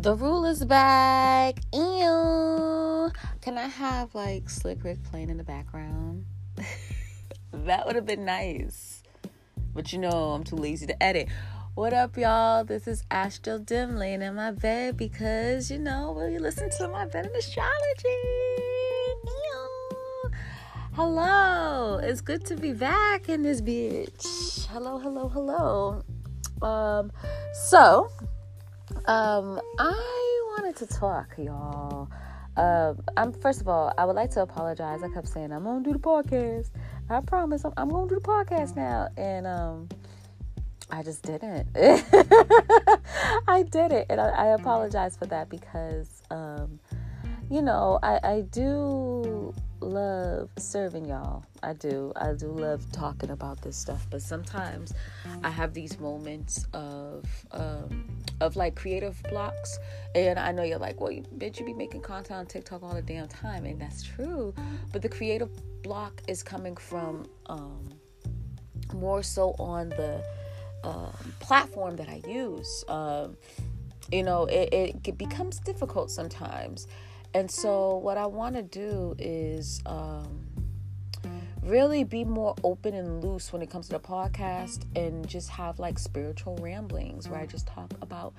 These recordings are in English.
The rule is back. Ew. Can I have like Slick Rick playing in the background? that would have been nice. But you know, I'm too lazy to edit. What up, y'all? This is Astral Dim laying in my bed because you know, will you listen to my bed in astrology? Ew. Hello, it's good to be back in this bitch. Hello, hello, hello. Um, so um, I wanted to talk, y'all. Um, I'm first of all, I would like to apologize. I kept saying I'm gonna do the podcast. I promise I'm, I'm gonna do the podcast now, and um, I just didn't. I did it, and I, I apologize for that because um, you know, I, I do love serving y'all. I do. I do love talking about this stuff. But sometimes I have these moments of um, of like creative blocks, and I know you're like, well, you, bitch, you be making content on TikTok all the damn time, and that's true. But the creative block is coming from um, more so on the um, platform that I use. Um, you know, it, it becomes difficult sometimes and so, what I want to do is um, really be more open and loose when it comes to the podcast and just have like spiritual ramblings where I just talk about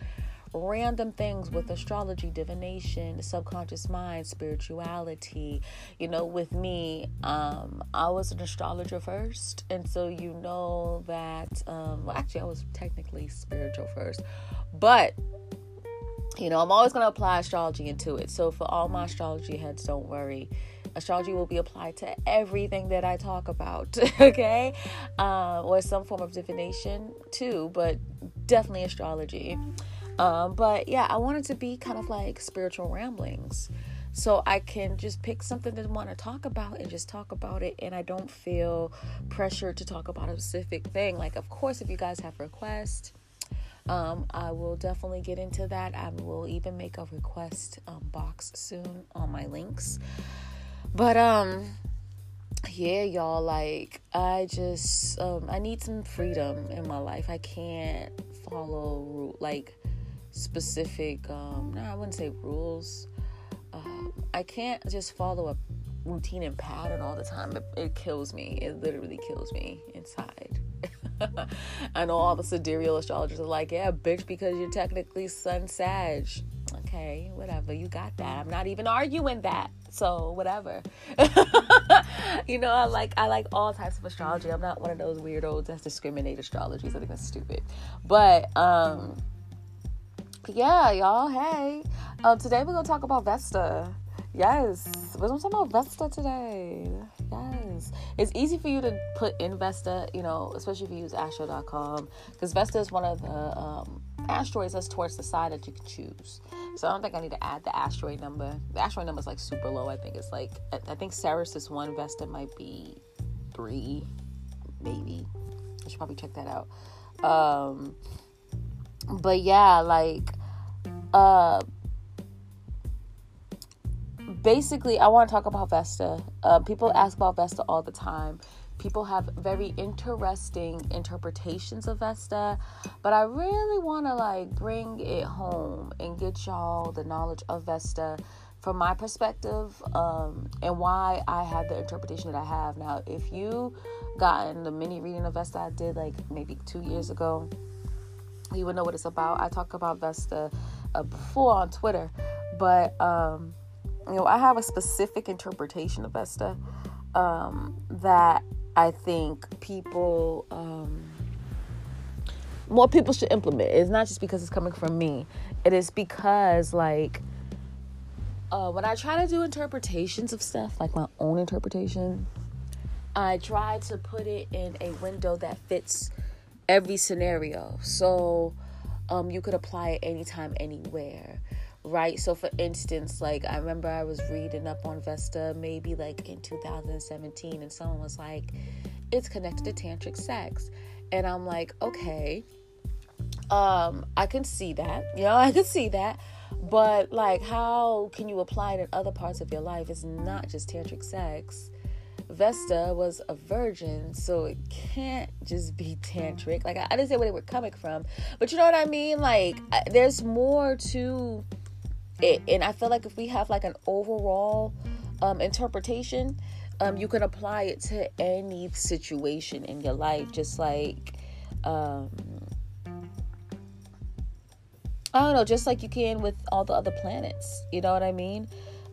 random things with astrology, divination, the subconscious mind, spirituality. You know, with me, um, I was an astrologer first, and so you know that. Um, well, actually, I was technically spiritual first, but you know, I'm always going to apply astrology into it. So for all my astrology heads, don't worry. Astrology will be applied to everything that I talk about, okay? Uh, or some form of divination too, but definitely astrology. Um, but yeah, I wanted to be kind of like spiritual ramblings. So I can just pick something that I want to talk about and just talk about it, and I don't feel pressured to talk about a specific thing. Like, of course, if you guys have requests, um, I will definitely get into that. I will even make a request um, box soon on my links. But um, yeah, y'all. Like, I just um, I need some freedom in my life. I can't follow like specific. Um, no, I wouldn't say rules. Um, I can't just follow a routine and pattern all the time. It, it kills me. It literally kills me inside. I know all the sidereal astrologers are like, yeah, bitch, because you're technically sun sag. Okay, whatever. You got that. I'm not even arguing that. So whatever. you know, I like I like all types of astrology. I'm not one of those weirdos that discriminate astrology. I think that's stupid. But um yeah, y'all, hey. Um today we're gonna talk about Vesta. Yes, we're gonna talk about Vesta today. Yes, it's easy for you to put in Vesta, you know, especially if you use Astro.com, because Vesta is one of the um, asteroids that's towards the side that you can choose. So I don't think I need to add the asteroid number. The asteroid number is like super low. I think it's like I think Ceres is one, Vesta might be three, maybe. I should probably check that out. Um, but yeah, like uh basically, I want to talk about Vesta. Uh, people ask about Vesta all the time. People have very interesting interpretations of Vesta, but I really want to like bring it home and get y'all the knowledge of Vesta from my perspective um, and why I have the interpretation that I have. Now, if you gotten the mini reading of Vesta I did like maybe two years ago, you would know what it's about. I talk about Vesta uh, before on Twitter, but um, you know, I have a specific interpretation of Vesta um, that I think people, um, more people should implement. It's not just because it's coming from me. It is because, like, uh, when I try to do interpretations of stuff, like my own interpretation, I try to put it in a window that fits every scenario. So um, you could apply it anytime, anywhere right? So, for instance, like I remember I was reading up on Vesta maybe like in 2017, and someone was like, it's connected to tantric sex. And I'm like, okay, um, I can see that, you know, I can see that. But like, how can you apply it in other parts of your life? It's not just tantric sex. Vesta was a virgin, so it can't just be tantric. Like I, didn't say where they were coming from, but you know what I mean. Like I, there's more to it, and I feel like if we have like an overall um, interpretation, um, you can apply it to any situation in your life, just like. Um, I don't know, just like you can with all the other planets. You know what I mean?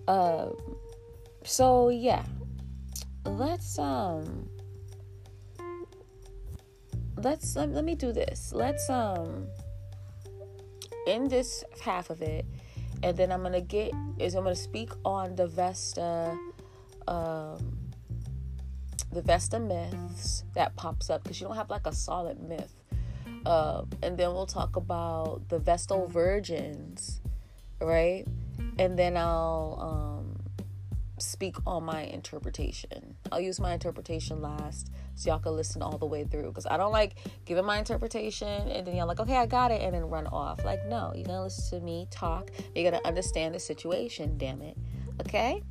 Uh, so yeah, let's um, let's let, let me do this. Let's um, in this half of it, and then I'm gonna get is I'm gonna speak on the Vesta, um, the Vesta myths that pops up because you don't have like a solid myth uh, and then we'll talk about the Vestal Virgins, right? And then I'll um, speak on my interpretation. I'll use my interpretation last so y'all can listen all the way through because I don't like giving my interpretation and then y'all like, okay, I got it, and then run off. Like, no, you're gonna listen to me talk. You're gonna understand the situation, damn it. Okay?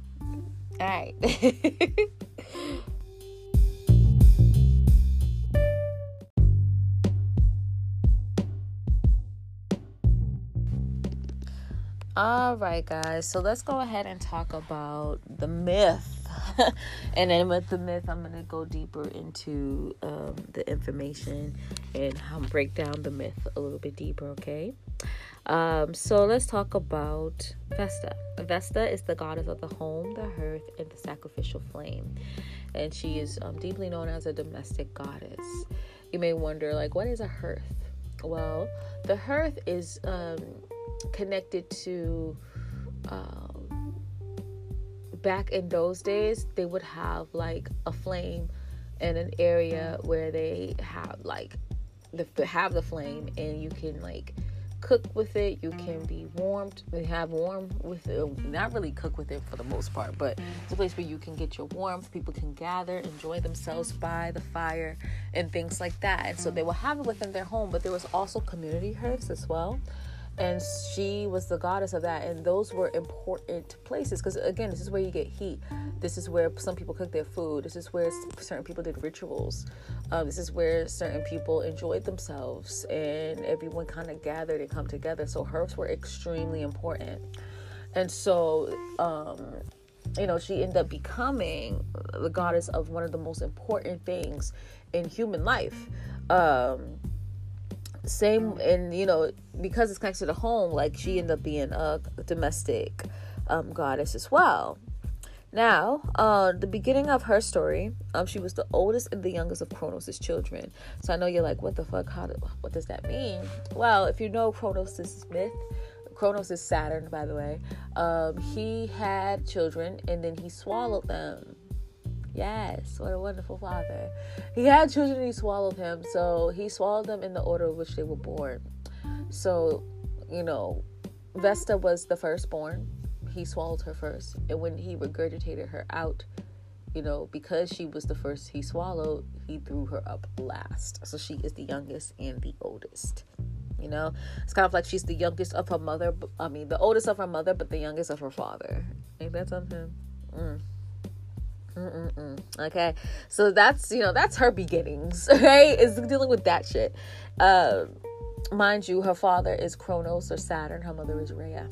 All right. All right, guys. So let's go ahead and talk about the myth. and then with the myth, I'm going to go deeper into um, the information and how break down the myth a little bit deeper, okay? Um, so let's talk about Vesta. Vesta is the goddess of the home, the hearth, and the sacrificial flame. And she is um, deeply known as a domestic goddess. You may wonder, like, what is a hearth? Well, the hearth is um, connected to um, back in those days they would have like a flame in an area where they have like the have the flame and you can like cook with it you can be warmed they have warm with it not really cook with it for the most part but it's a place where you can get your warmth people can gather enjoy themselves by the fire and things like that. And so they will have it within their home but there was also community hearths as well and she was the goddess of that. And those were important places because again this is where you get heat. This is where some people cook their food. This is where certain people did rituals. Um, this is where certain people enjoyed themselves. And everyone kind of gathered and come together. So herbs were extremely important. And so um, you know she ended up becoming the goddess of one of the most important things in human life. Um, same and you know because it's connected to home like she ended up being a domestic um, goddess as well. Now uh, the beginning of her story um, she was the oldest and the youngest of Kronos' children. So i know you're like what the fuck? How do, what does that mean? Well if you know Kronos' myth Kronos is Saturn, by the way. Um, he had children and then he swallowed them Yes, what a wonderful father. He had children, he swallowed him. So he swallowed them in the order of which they were born. So, you know, Vesta was the firstborn. He swallowed her first. And when he regurgitated her out, you know, because she was the first he swallowed, he threw her up last. So she is the youngest and the oldest. You know, it's kind of like she's the youngest of her mother. I mean, the oldest of her mother, but the youngest of her father. Ain't that something? Mm. Mm-mm-mm. Okay, so that's you know that's her beginnings, right? Is dealing with that shit. Uh, mind you, her father is Kronos or Saturn. Her mother is Rhea,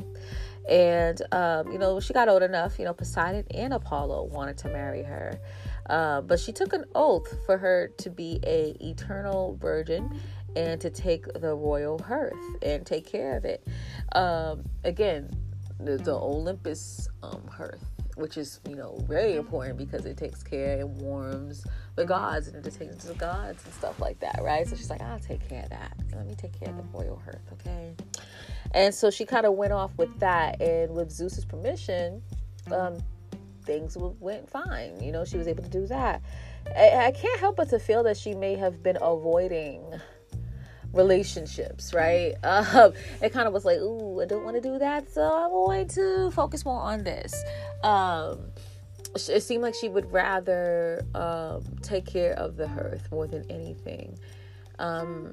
and um, you know she got old enough. You know Poseidon and Apollo wanted to marry her, uh, but she took an oath for her to be a eternal virgin and to take the royal hearth and take care of it. Um, again, the, the Olympus um, hearth which is you know very mm-hmm. important because it takes care and warms the gods and it takes to the gods and stuff like that, right? So she's like, I'll take care of that. Let me take care of the mm-hmm. royal hearth, okay? And so she kind of went off with that, and with Zeus's permission, mm-hmm. um, things went fine. You know, she was able to do that. I, I can't help but to feel that she may have been avoiding relationships, right? Um, it kind of was like, ooh, I don't want to do that, so I'm going to focus more on this. Um, it seemed like she would rather um, take care of the hearth more than anything. Um,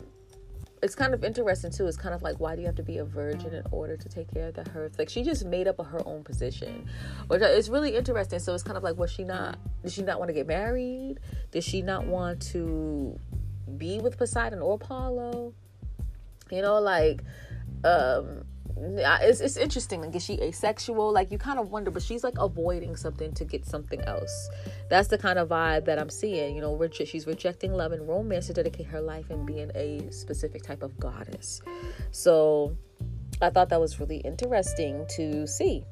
it's kind of interesting too. It's kind of like why do you have to be a virgin in order to take care of the hearth? Like she just made up her own position, which is really interesting. So it's kind of like was she not? Did she not want to get married? Did she not want to be with Poseidon or Apollo? You know, like um it's, it's interesting like is she asexual like you kind of wonder but she's like avoiding something to get something else. That's the kind of vibe that i'm seeing you know she's rejecting love and romance to dedicate her life and being a specific type of goddess. So i thought that was really interesting to see.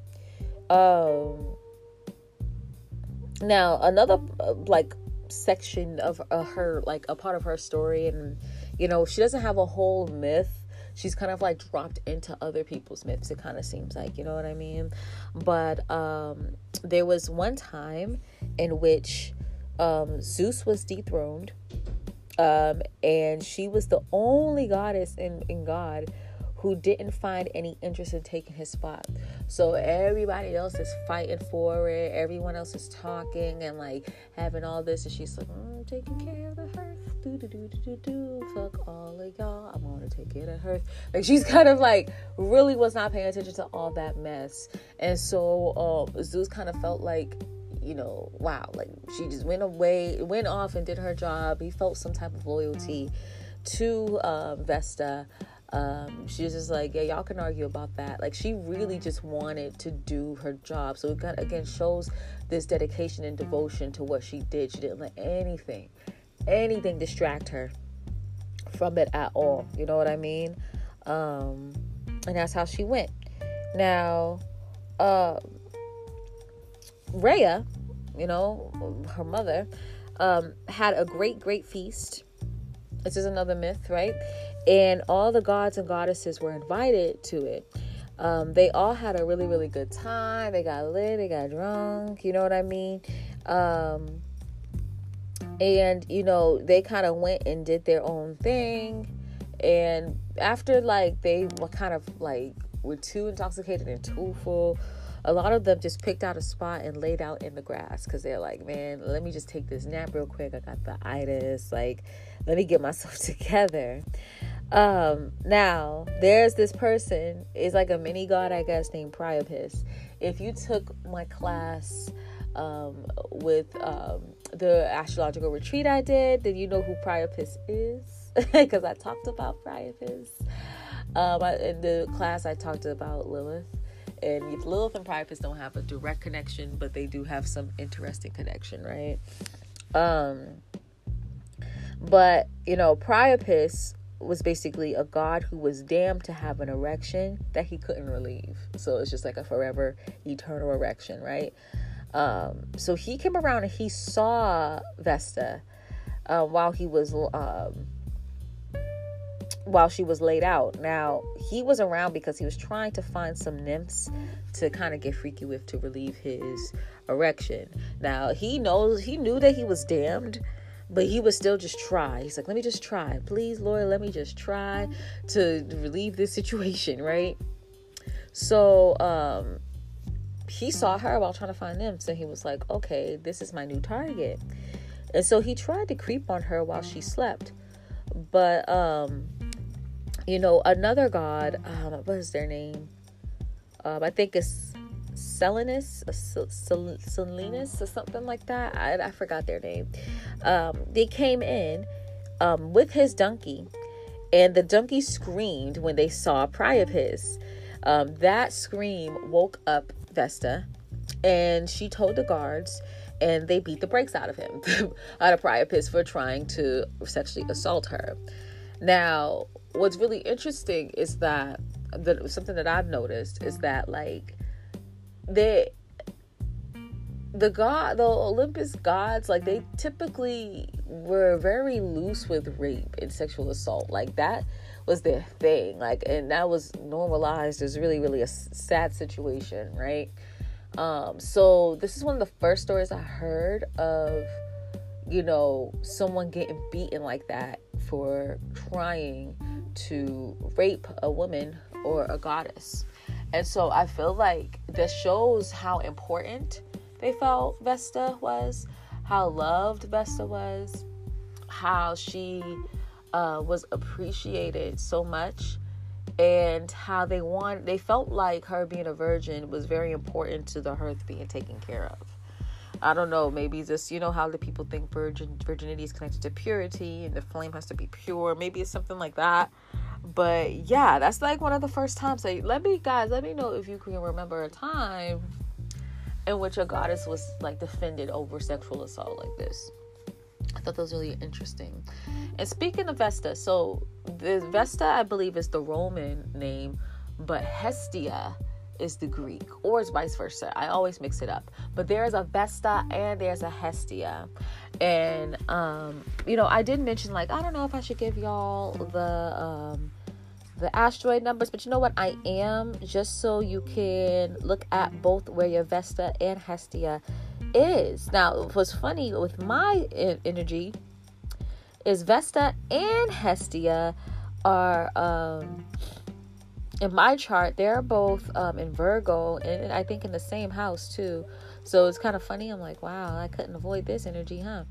Um now another uh, like section of uh, her like a part of her story and you know she doesn't have a whole myth. She's kind of like dropped into other people's myths it kind of seems like you know what i mean? But um there was one time in which um zeus was dethroned um and she was the only goddess in in god who didn't find any interest in taking his spot. So everybody else is fighting for it. Everyone else is talking and like having all this, and she's like, mm, taking care of the hearth. Do do do do do do. Fuck all of y'all. I'm gonna take care of her. Like she's kind of like really was not paying attention to all that mess, and so um, Zeus kind of felt like you know, wow, like she just went away, went off and did her job. He felt some type of loyalty to um, Vesta. Um, she's just like, yeah, y'all can argue about that. Like, she really just wanted to do her job. So it got, again shows this dedication and devotion to what she did. She didn't let anything, anything distract her from it at all. You know what I mean? Um, and that's how she went. Now, uh, Rhea, you know, her mother, um, had a great, great feast. This is another myth, right? And all the gods and goddesses were invited to it. Um, they all had a really, really good time. They got lit, they got drunk, you know what I mean? Um, and, you know, they kind of went and did their own thing. And after, like, they were kind of like, were too intoxicated and too full, a lot of them just picked out a spot and laid out in the grass because they're like, man, let me just take this nap real quick. I got the itis. Like, let me get myself together. Um, now there's this person, is like a mini god, I guess, named Priapus. If you took my class um, with um, the astrological retreat I did, then you know who Priapus is because I talked about Priapus. Um, in the class, I talked about Lilith. And Lilith and Priapus don't have a direct connection, but they do have some interesting connection, right? Um, but you know, Priapus was basically a god who was damned to have an erection that he couldn't relieve. So it's just like a forever, eternal erection, right? Um, so he came around and he saw Vesta uh, while he was um, while she was laid out. Now he was around because he was trying to find some nymphs to kind of get freaky with to relieve his erection. Now he knows he knew that he was damned but he would still just try. He's like, let me just try. Please, Lord, let me just try to relieve this situation, right? So um he saw her while trying to find them. So he was like, okay, this is my new target. And so he tried to creep on her while she slept. But um, you know, another god, um, what is their name? Um, I think it's Selinus, Selinus, or something like that. I, I forgot their name. Um, they came in um, with his donkey, and the donkey screamed when they saw a Priapus. Um, that scream woke up Vesta, and she told the guards, and they beat the brakes out of him, out of Priapus, for trying to sexually assault her. Now, what's really interesting is that the, something that I've noticed is that like they the god the olympus gods like they typically were very loose with rape and sexual assault. Like that was their thing. Like and that was normalized. As really really a sad situation right? Um so this is one of the first stories i heard of you know someone getting beaten like that for trying to rape a woman or a goddess and so I feel like this shows how important they felt Vesta was, how loved Vesta was, how she uh, was appreciated so much and how they want they felt like her being a virgin was very important to the hearth being taken care of. I don't know maybe just you know how the people think virgin virginity is connected to purity and the flame has to be pure. Maybe it's something like that but yeah that's like one of the first times like let me guys let me know if you can remember a time in which a goddess was like defended over sexual assault like this I thought that was really interesting. And speaking of Vesta, so the Vesta, I believe, is the Roman name, but Hestia is the Greek, or it's vice versa. I always mix it up. But there's a Vesta and there's a Hestia. And um, you know, I did mention like I don't know if I should give y'all the um the asteroid numbers, but you know what? I am just so you can look at both where your Vesta and Hestia is. Now, what's funny with my energy is Vesta and Hestia are um, in my chart. They're both um, in Virgo, and I think in the same house too. So it's kind of funny. I'm like, wow, I couldn't avoid this energy, huh?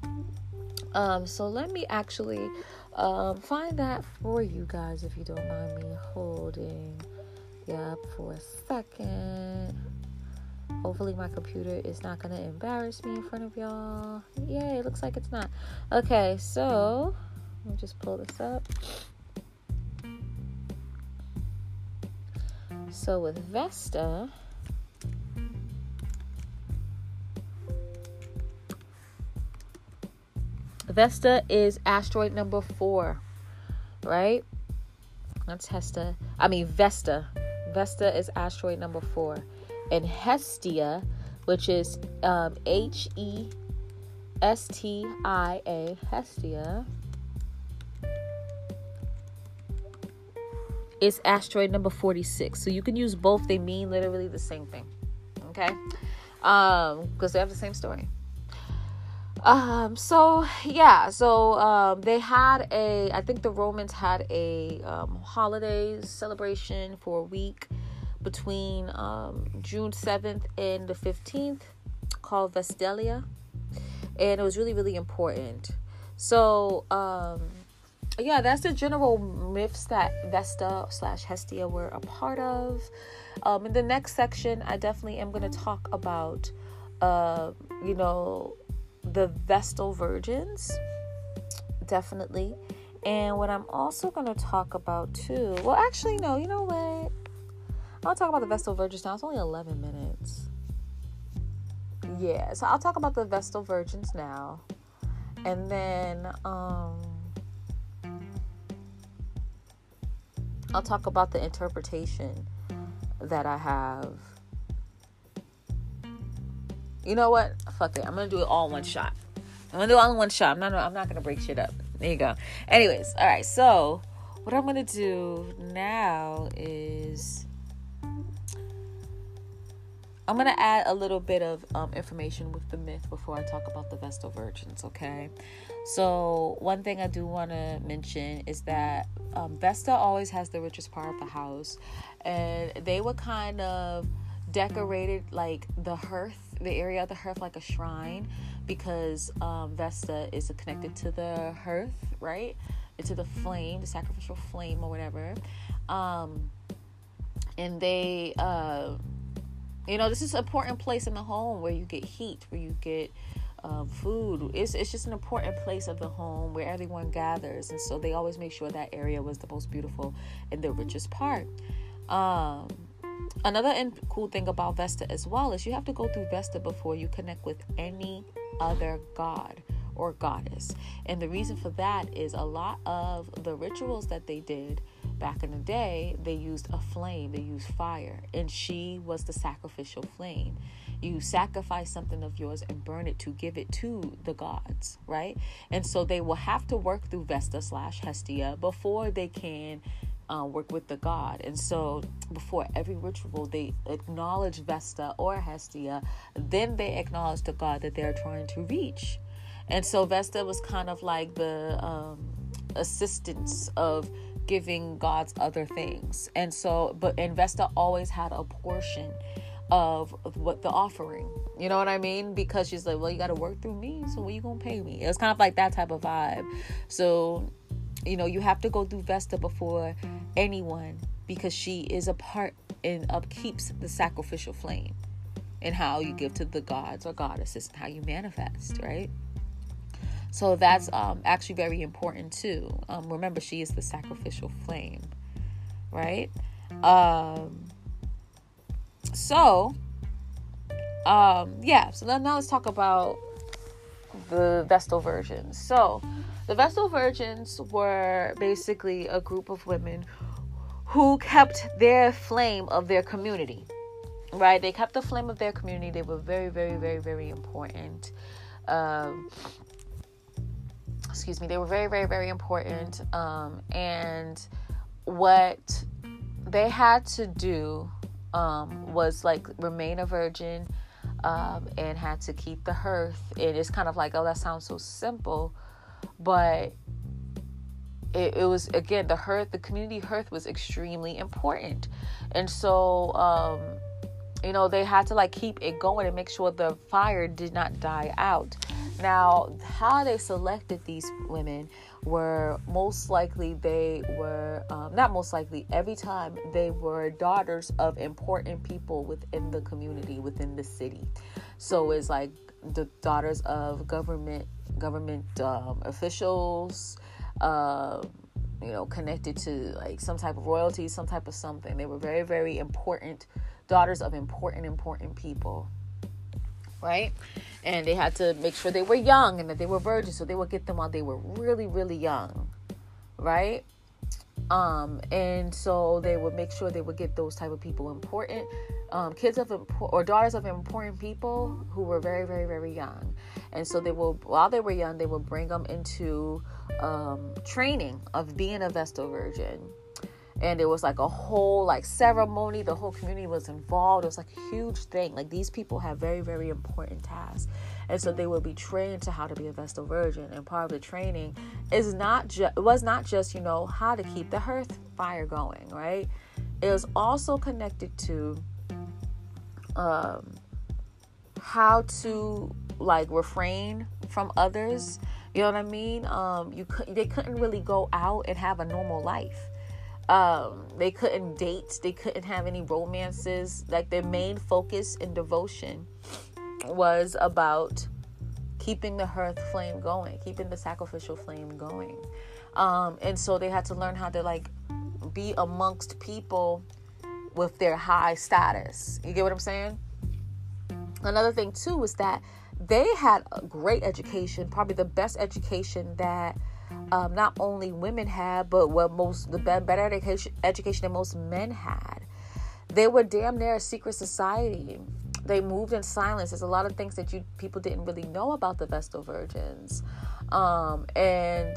Um, so let me actually um, find that for you guys if you don't mind me holding. Yeah, for a second. Hopefully, my computer is not going to embarrass me in front of y'all. Yay, it looks like it's not. Okay, so let me just pull this up. So, with Vesta, Vesta is asteroid number four, right? That's Hesta. I mean, Vesta. Vesta is asteroid number four and Hestia, which is um, H E S T I A, Hestia, is asteroid number 46. So you can use both, they mean literally the same thing. Okay? Um, because they have the same story. Um, so yeah, so um, they had a, I think the Romans had a um, holiday celebration for a week between um, June 7th and the 15th called Vestalia. And it was really, really important. So, um, yeah, that's the general myths that Vesta slash Hestia were a part of. Um, in the next section, I definitely am going to talk about, uh, you know, the Vestal virgins, definitely. And what I'm also going to talk about too, well, actually, no, you know what? I'll talk about the Vestal Virgins now. It's only 11 minutes. Yeah, so I'll talk about the Vestal Virgins now. And then um I'll talk about the interpretation that I have. You know what? Fuck it. I'm gonna do it all in one shot. I'm gonna do it all in one shot. I'm not I'm not gonna break shit up. There you go. Anyways, alright, so what I'm gonna do now is I'm gonna add a little bit of um, information with the myth before I talk about the Vestal Virgins. Okay, so one thing I do want to mention is that um, Vesta always has the richest part of the house, and they were kind of decorated like the hearth, the area of the hearth, like a shrine, because um, Vesta is connected to the hearth, right? To the flame, the sacrificial flame, or whatever. Um, and they. Uh, you know, this is an important place in the home where you get heat, where you get um, food. It's, it's just an important place of the home where everyone gathers. And so they always make sure that area was the most beautiful and the richest part. Um, another in- cool thing about Vesta as well is you have to go through Vesta before you connect with any other god or goddess. And the reason for that is a lot of the rituals that they did back in the day, they used a flame, they used fire, and she was the sacrificial flame. You sacrifice something of yours and burn it to give it to the gods, right? And so they will have to work through Vesta slash Hestia before they can uh, work with the god. And so before every ritual, they acknowledge Vesta or Hestia, then they acknowledge the god that they're trying to reach. And so Vesta was kind of like the um, assistance of giving God's other things. And so, but Investa always had a portion of, what the offering. You know what I mean? Because she's like, well, you got to work through me, so what you gonna pay me? It was kind of like that type of vibe. So, you know, you have to go through Vesta before anyone because she is a part and upkeeps the sacrificial flame and how you give to the gods or goddesses and how you manifest, right? So that's um, actually very important too. Um, remember, she is the sacrificial flame, right? Um, so, um, yeah. So then now let's talk about the Vestal Virgins. So, the Vestal Virgins were basically a group of women who kept their flame of their community. Right? They kept the flame of their community. They were very, very, very, very important. Um, excuse me. They were very, very, very important. Um, and what they had to do um, was like remain a virgin um, and had to keep the hearth. And it's kind of like, oh, that sounds so simple, but it, it was again the hearth, the community hearth was extremely important, and so um, you know they had to like keep it going and make sure the fire did not die out. Now, how they selected these women were most likely they were um, not most likely every time they were daughters of important people within the community within the city so it's like the daughters of government government um, officials uh, you know connected to like some type of royalty some type of something they were very very important daughters of important important people right? And they had to make sure they were young and that they were virgins, so they would get them while they were really, really young, right? Um, and so they would make sure they would get those type of people important, um, kids of or daughters of important people who were very, very, very young. And so they will, while they were young, they would bring them into um, training of being a Vestal Virgin and it was like a whole like ceremony. The whole community was involved. It was like a huge thing. Like these people have very very important tasks. And so they will be trained to how to be a vestal virgin. And part of the training is not just was not just you know how to keep the hearth fire going right? It was also connected to um how to like refrain from others. You know what i mean? Um you could they couldn't really go out and have a normal life um, they couldn't date, they couldn't have any romances. Like their main focus and devotion was about keeping the hearth flame going, keeping the sacrificial flame going. Um, and so they had to learn how to like be amongst people with their high status. You get what I'm saying? Another thing too was that they had a great education, probably the best education that um, not only women had, but what most the better education education than most men had. They were damn near a secret society. They moved in silence. There's a lot of things that you people didn't really know about the Vestal Virgins, um, and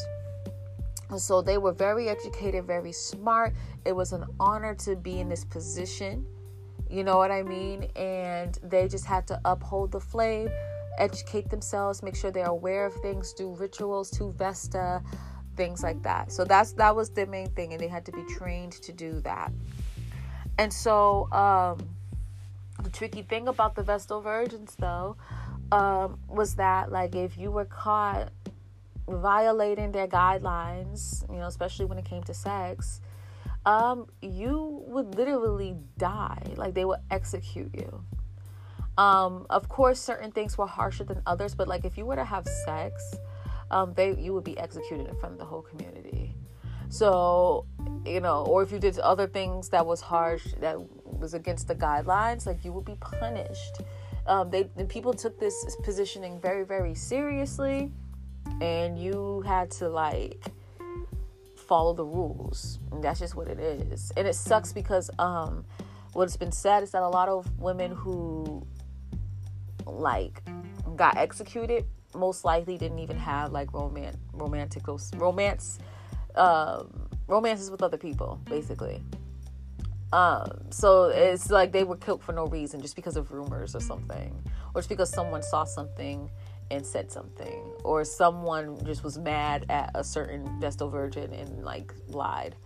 so they were very educated, very smart. It was an honor to be in this position. You know what I mean? And they just had to uphold the flame educate themselves, make sure they're aware of things, do rituals to Vesta, things like that. So that's that was the main thing, and they had to be trained to do that. And so um, the tricky thing about the Vestal Virgins, though, um, was that like if you were caught violating their guidelines, you know, especially when it came to sex, um, you would literally die. Like they would execute you. Um, of course, certain things were harsher than others, but like if you were to have sex, um, they you would be executed in front of the whole community. So, you know, or if you did other things that was harsh, that was against the guidelines, like you would be punished. Um, they people took this positioning very, very seriously, and you had to like follow the rules. And that's just what it is. And it sucks because um, what's been said is that a lot of women who like got executed most likely didn't even have like romantic romantic romance um romances with other people basically. Um so it's like they were killed for no reason just because of rumors or something or just because someone saw something and said something or someone just was mad at a certain vestal virgin and like lied.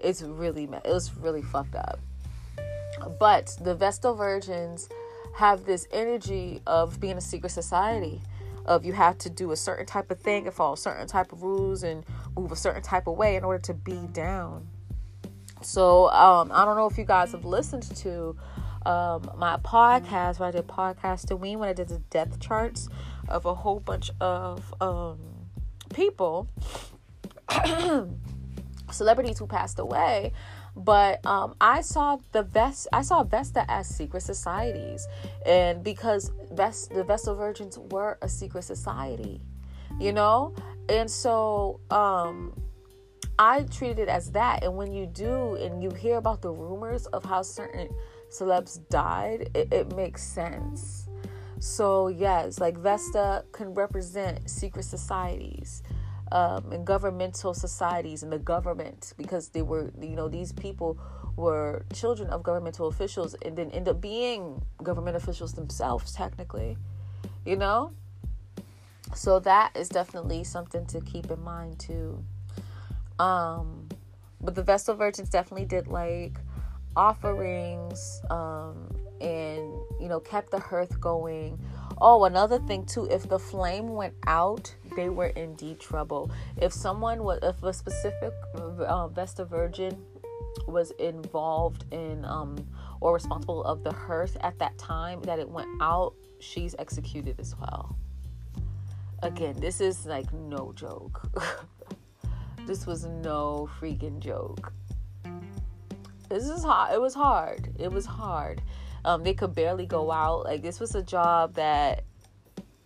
It's really it was really fucked up. But the vestal virgins have this energy of being a secret society of you have to do a certain type of thing and follow certain type of rules and move a certain type of way in order to be down. So um, I don't know if you guys have listened to um, my podcast where I did podcast to when I did the death charts of a whole bunch of um, people, celebrities who passed away. But um, I saw the Vest, I saw Vesta as secret societies, and because Vest, the Vestal Virgins were a secret society, you know, and so um, I treated it as that. And when you do, and you hear about the rumors of how certain celebs died, it, it makes sense. So, yes, like Vesta can represent secret societies um, and governmental societies and the government because they were, you know, these people were children of governmental officials and then end up being government officials themselves, technically, you know? So, that is definitely something to keep in mind, too. Um, but the Vestal Virgins definitely did like offerings um, and you know kept the hearth going oh another thing too if the flame went out they were in deep trouble if someone was if a specific uh, vesta virgin was involved in um, or responsible of the hearth at that time that it went out she's executed as well again this is like no joke this was no freaking joke this is hard. It was hard. It was hard. Um, they could barely go out. Like this was a job that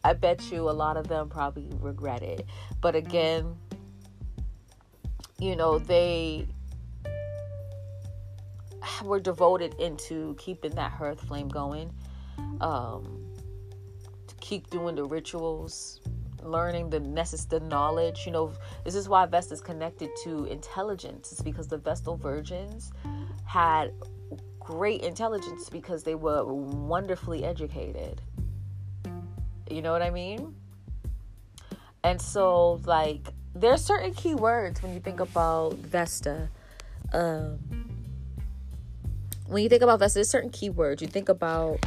I bet you a lot of them probably regret it. But again, you know, they were devoted into keeping that hearth flame going. Um, to keep doing the rituals, learning the necessary knowledge. You know, this is why Vesta is connected to intelligence. It's because the Vestal virgins had great intelligence because they were wonderfully educated. You know what I mean? And so, like, there are certain key words when you think about Vesta. Um, when you think about Vesta, there's certain keywords. You think about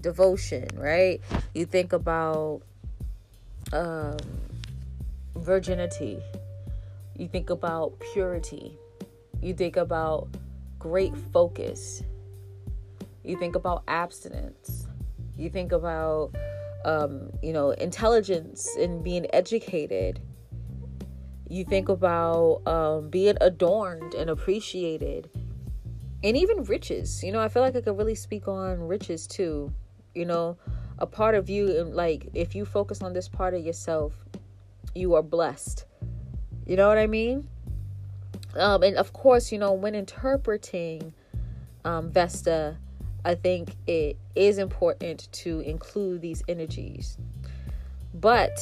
devotion, right? You think about um, virginity. You think about purity. You think about great focus. You think about abstinence. You think about, um, you know, intelligence and being educated. You think about um, being adorned and appreciated. And even riches. You know, I feel like I could really speak on riches too. You know, a part of you, like, if you focus on this part of yourself, you are blessed. You know what I mean? Um, and of course, you know, when interpreting um, Vesta, I think it is important to include these energies. But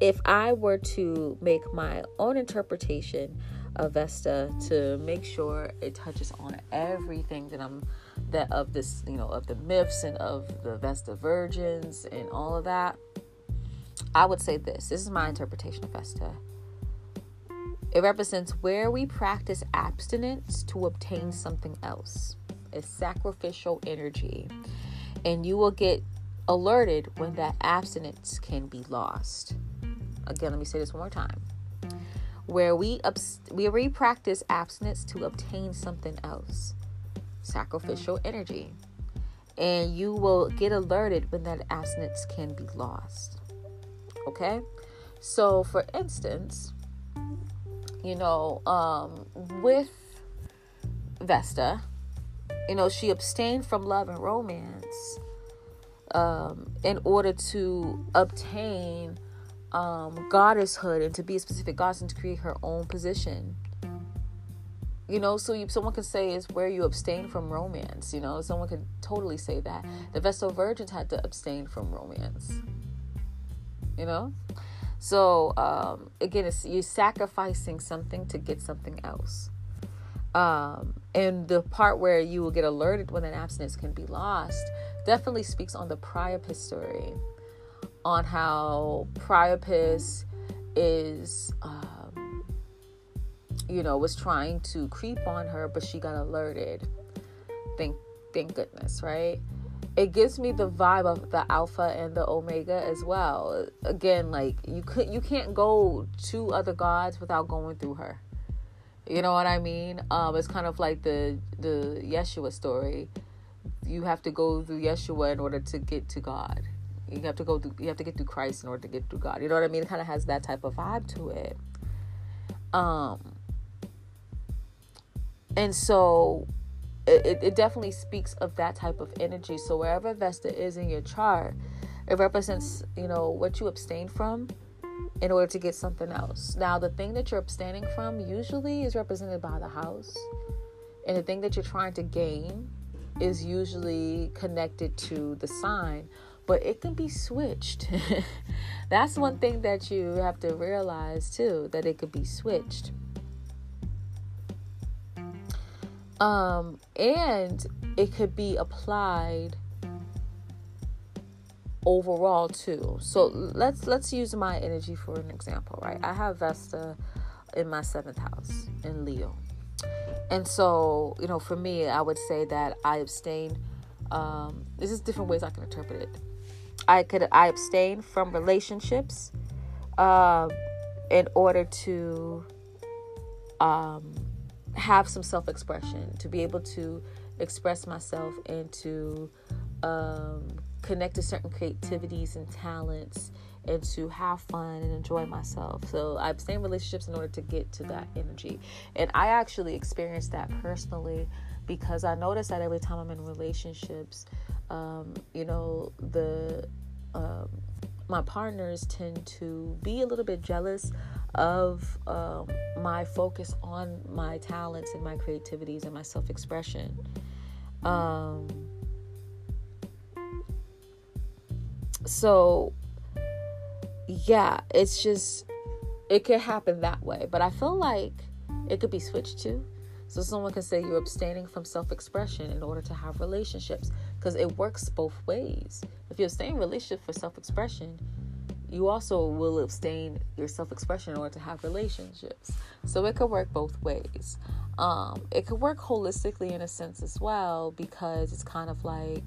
if I were to make my own interpretation of Vesta to make sure it touches on everything that I'm that of this, you know, of the myths and of the Vesta virgins and all of that, I would say this. This is my interpretation of Vesta. It represents where we practice abstinence to obtain something else. It's sacrificial energy. And you will get alerted when that abstinence can be lost. Again, let me say this one more time. Where we abs- we re practice abstinence to obtain something else. Sacrificial energy. And you will get alerted when that abstinence can be lost. Okay? So, for instance, you know, um, with Vesta, you know, she abstained from love and romance um, in order to obtain um, goddesshood and to be a specific goddess and to create her own position. You know, so you, someone could say is where you abstain from romance. You know, someone could totally say that the Vestal Virgins had to abstain from romance. You know, so um, again, it's you're sacrificing something to get something else. Um, and the part where you will get alerted when an abstinence can be lost definitely speaks on the Priapus story, on how Priapus is, um, you know, was trying to creep on her, but she got alerted. Thank, thank goodness, right? it gives me the vibe of the alpha and the omega as well. Again, like you could you can't go to other gods without going through her. You know what I mean? Um, it's kind of like the the Yeshua story. You have to go through Yeshua in order to get to God. You have to go through. You have to get through Christ in order to get through God. You know what I mean? It kind of has that type of vibe to it. Um, and so it, it definitely speaks of that type of energy. So wherever Vesta is in your chart, it represents, you know, what you abstain from in order to get something else. Now, the thing that you're abstaining from usually is represented by the house. And the thing that you're trying to gain is usually connected to the sign, but it can be switched. That's one thing that you have to realize too, that it could be switched. Um, and it could be applied overall too. So let's let's use my energy for an example, right? I have Vesta in my seventh house in Leo. And so, you know, for me, I would say that I abstain. Um, this is different ways I can interpret it. I could I abstain from relationships uh, in order to um, have some self expression, to be able to express myself and to um, connect to certain creativities and talents and to have fun and enjoy myself. So I abstain relationships in order to get to that energy. And I actually experienced that personally because I noticed that every time I'm in relationships, um, you know, the um, my partners tend to be a little bit jealous of um, my focus on my talents and my creativities and my self expression. Um, so, yeah, it's just, it could happen that way. But I feel like it could be switched too. So, someone can say you're abstaining from self expression in order to have relationships because it works both ways. If you're staying relationship for self expression, you also will abstain your self expression in order to have relationships. So it could work both ways. Um, it could work holistically in a sense as well because it's kind of like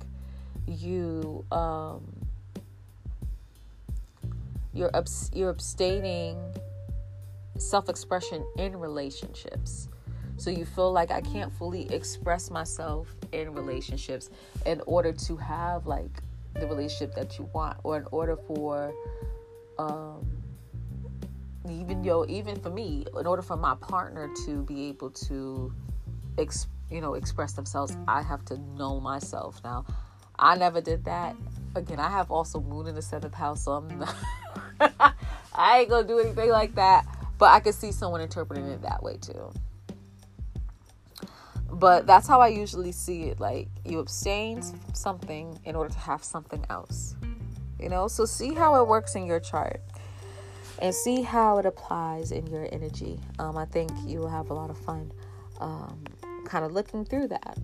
you um, you're abs- you're abstaining self expression in relationships. So you feel like I can't fully express myself in relationships in order to have like the relationship that you want or in order for um, even yo even for me in order for my partner to be able to ex, you know express themselves i have to know myself now i never did that again i have also moon in the seventh house so i'm not i ain't gonna do anything like that but i could see someone interpreting it that way too. But that's how i usually see it like you abstain from something in order to have something else you know? So see how it works in your chart and see how it applies in your energy. Um, i think you will have a lot of fun um, kind of looking through that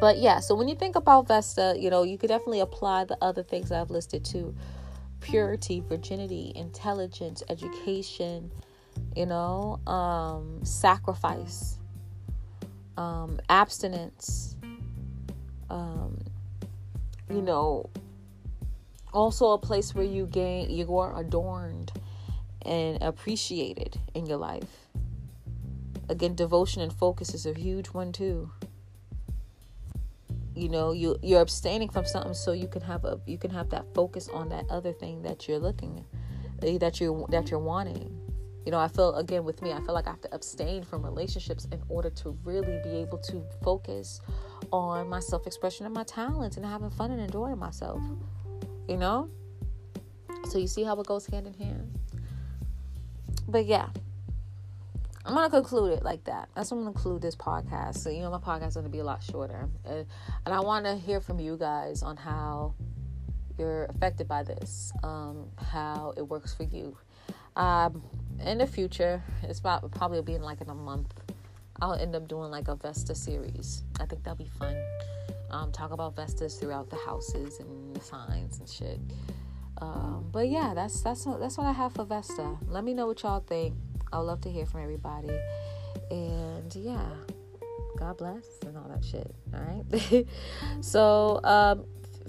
but yeah so when you think about vesta you know you could definitely apply the other things i've listed to purity virginity intelligence education you know um, sacrifice um, abstinence um, you know also a place where you gain you are adorned and appreciated in your life. Again devotion and focus is a huge one too you know you you're abstaining from something so you can have a you can have that focus on that other thing that you're looking eh, that you that you're wanting you know i feel again with me i feel like i have to abstain from relationships in order to really be able to focus on my self-expression and my talents and having fun and enjoying myself you know? So you see how it goes hand in hand? But yeah. I'm gonna conclude it like that. That's I'm gonna conclude this podcast. So you know my podcast is gonna be a lot shorter, and, and I want to hear from you guys on how you're affected by this, um, how it works for you. Um, in the future, it's about probably be in like in a month. I'll end up doing like a Vesta series. I think that'll be fun um, talk about Vestas throughout the houses and the signs and shit. Um, but yeah, that's that's that's what I have for Vesta. Let me know what y'all think. I would love to hear from everybody. And yeah, God bless and all that shit. All right. so um,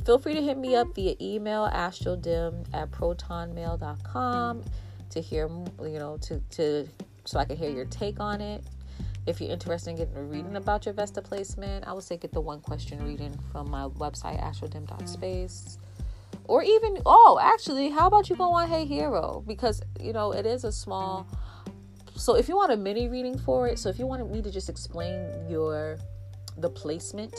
feel free to hit me up via email astrodim at protonmail.com to hear you know to to so I can hear your take on it. If you're interested in getting a reading about your Vesta placement, I would say get the one question reading from my website astrodim.space. Or even oh, actually, how about you go on Hey Hero because you know it is a small so if you want a mini reading for it, so if you wanted me to just explain your the placement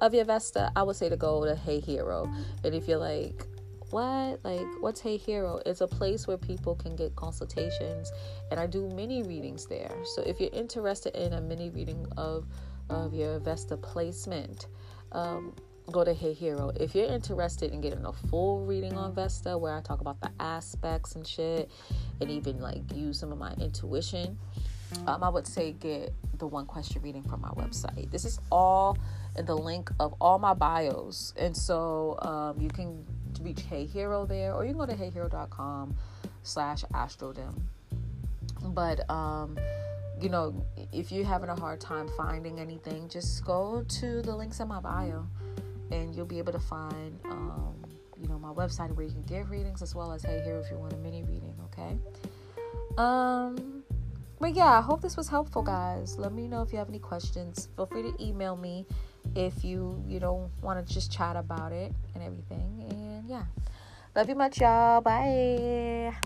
of your Vesta, I would say to go to Hey Hero. And if you're like, what? Like, what's Hey Hero? It's a place where people can get consultations, and I do mini readings there. So if you're interested in a mini reading of of your Vesta placement, um, go to Hey Hero. If you're interested in getting a full reading on Vesta, where I talk about the aspects and shit, and even like use some of my intuition, um, I would say get the one question reading from my website. This is all in the link of all my bios, and so um, you can reach Hey Hero there, or you can go to heyhero.com slash astrodim. But um, you know, if you're having a hard time finding anything, just go to the links in my bio and you'll be able to find um, you know my website where you can get readings as well as Hey Hero if you want a mini reading okay? Um but yeah i hope this was helpful guys. Let me know if you have any questions. Feel free to email me if you you know want to just chat about it and everything and yeah. Love you much y'all. Bye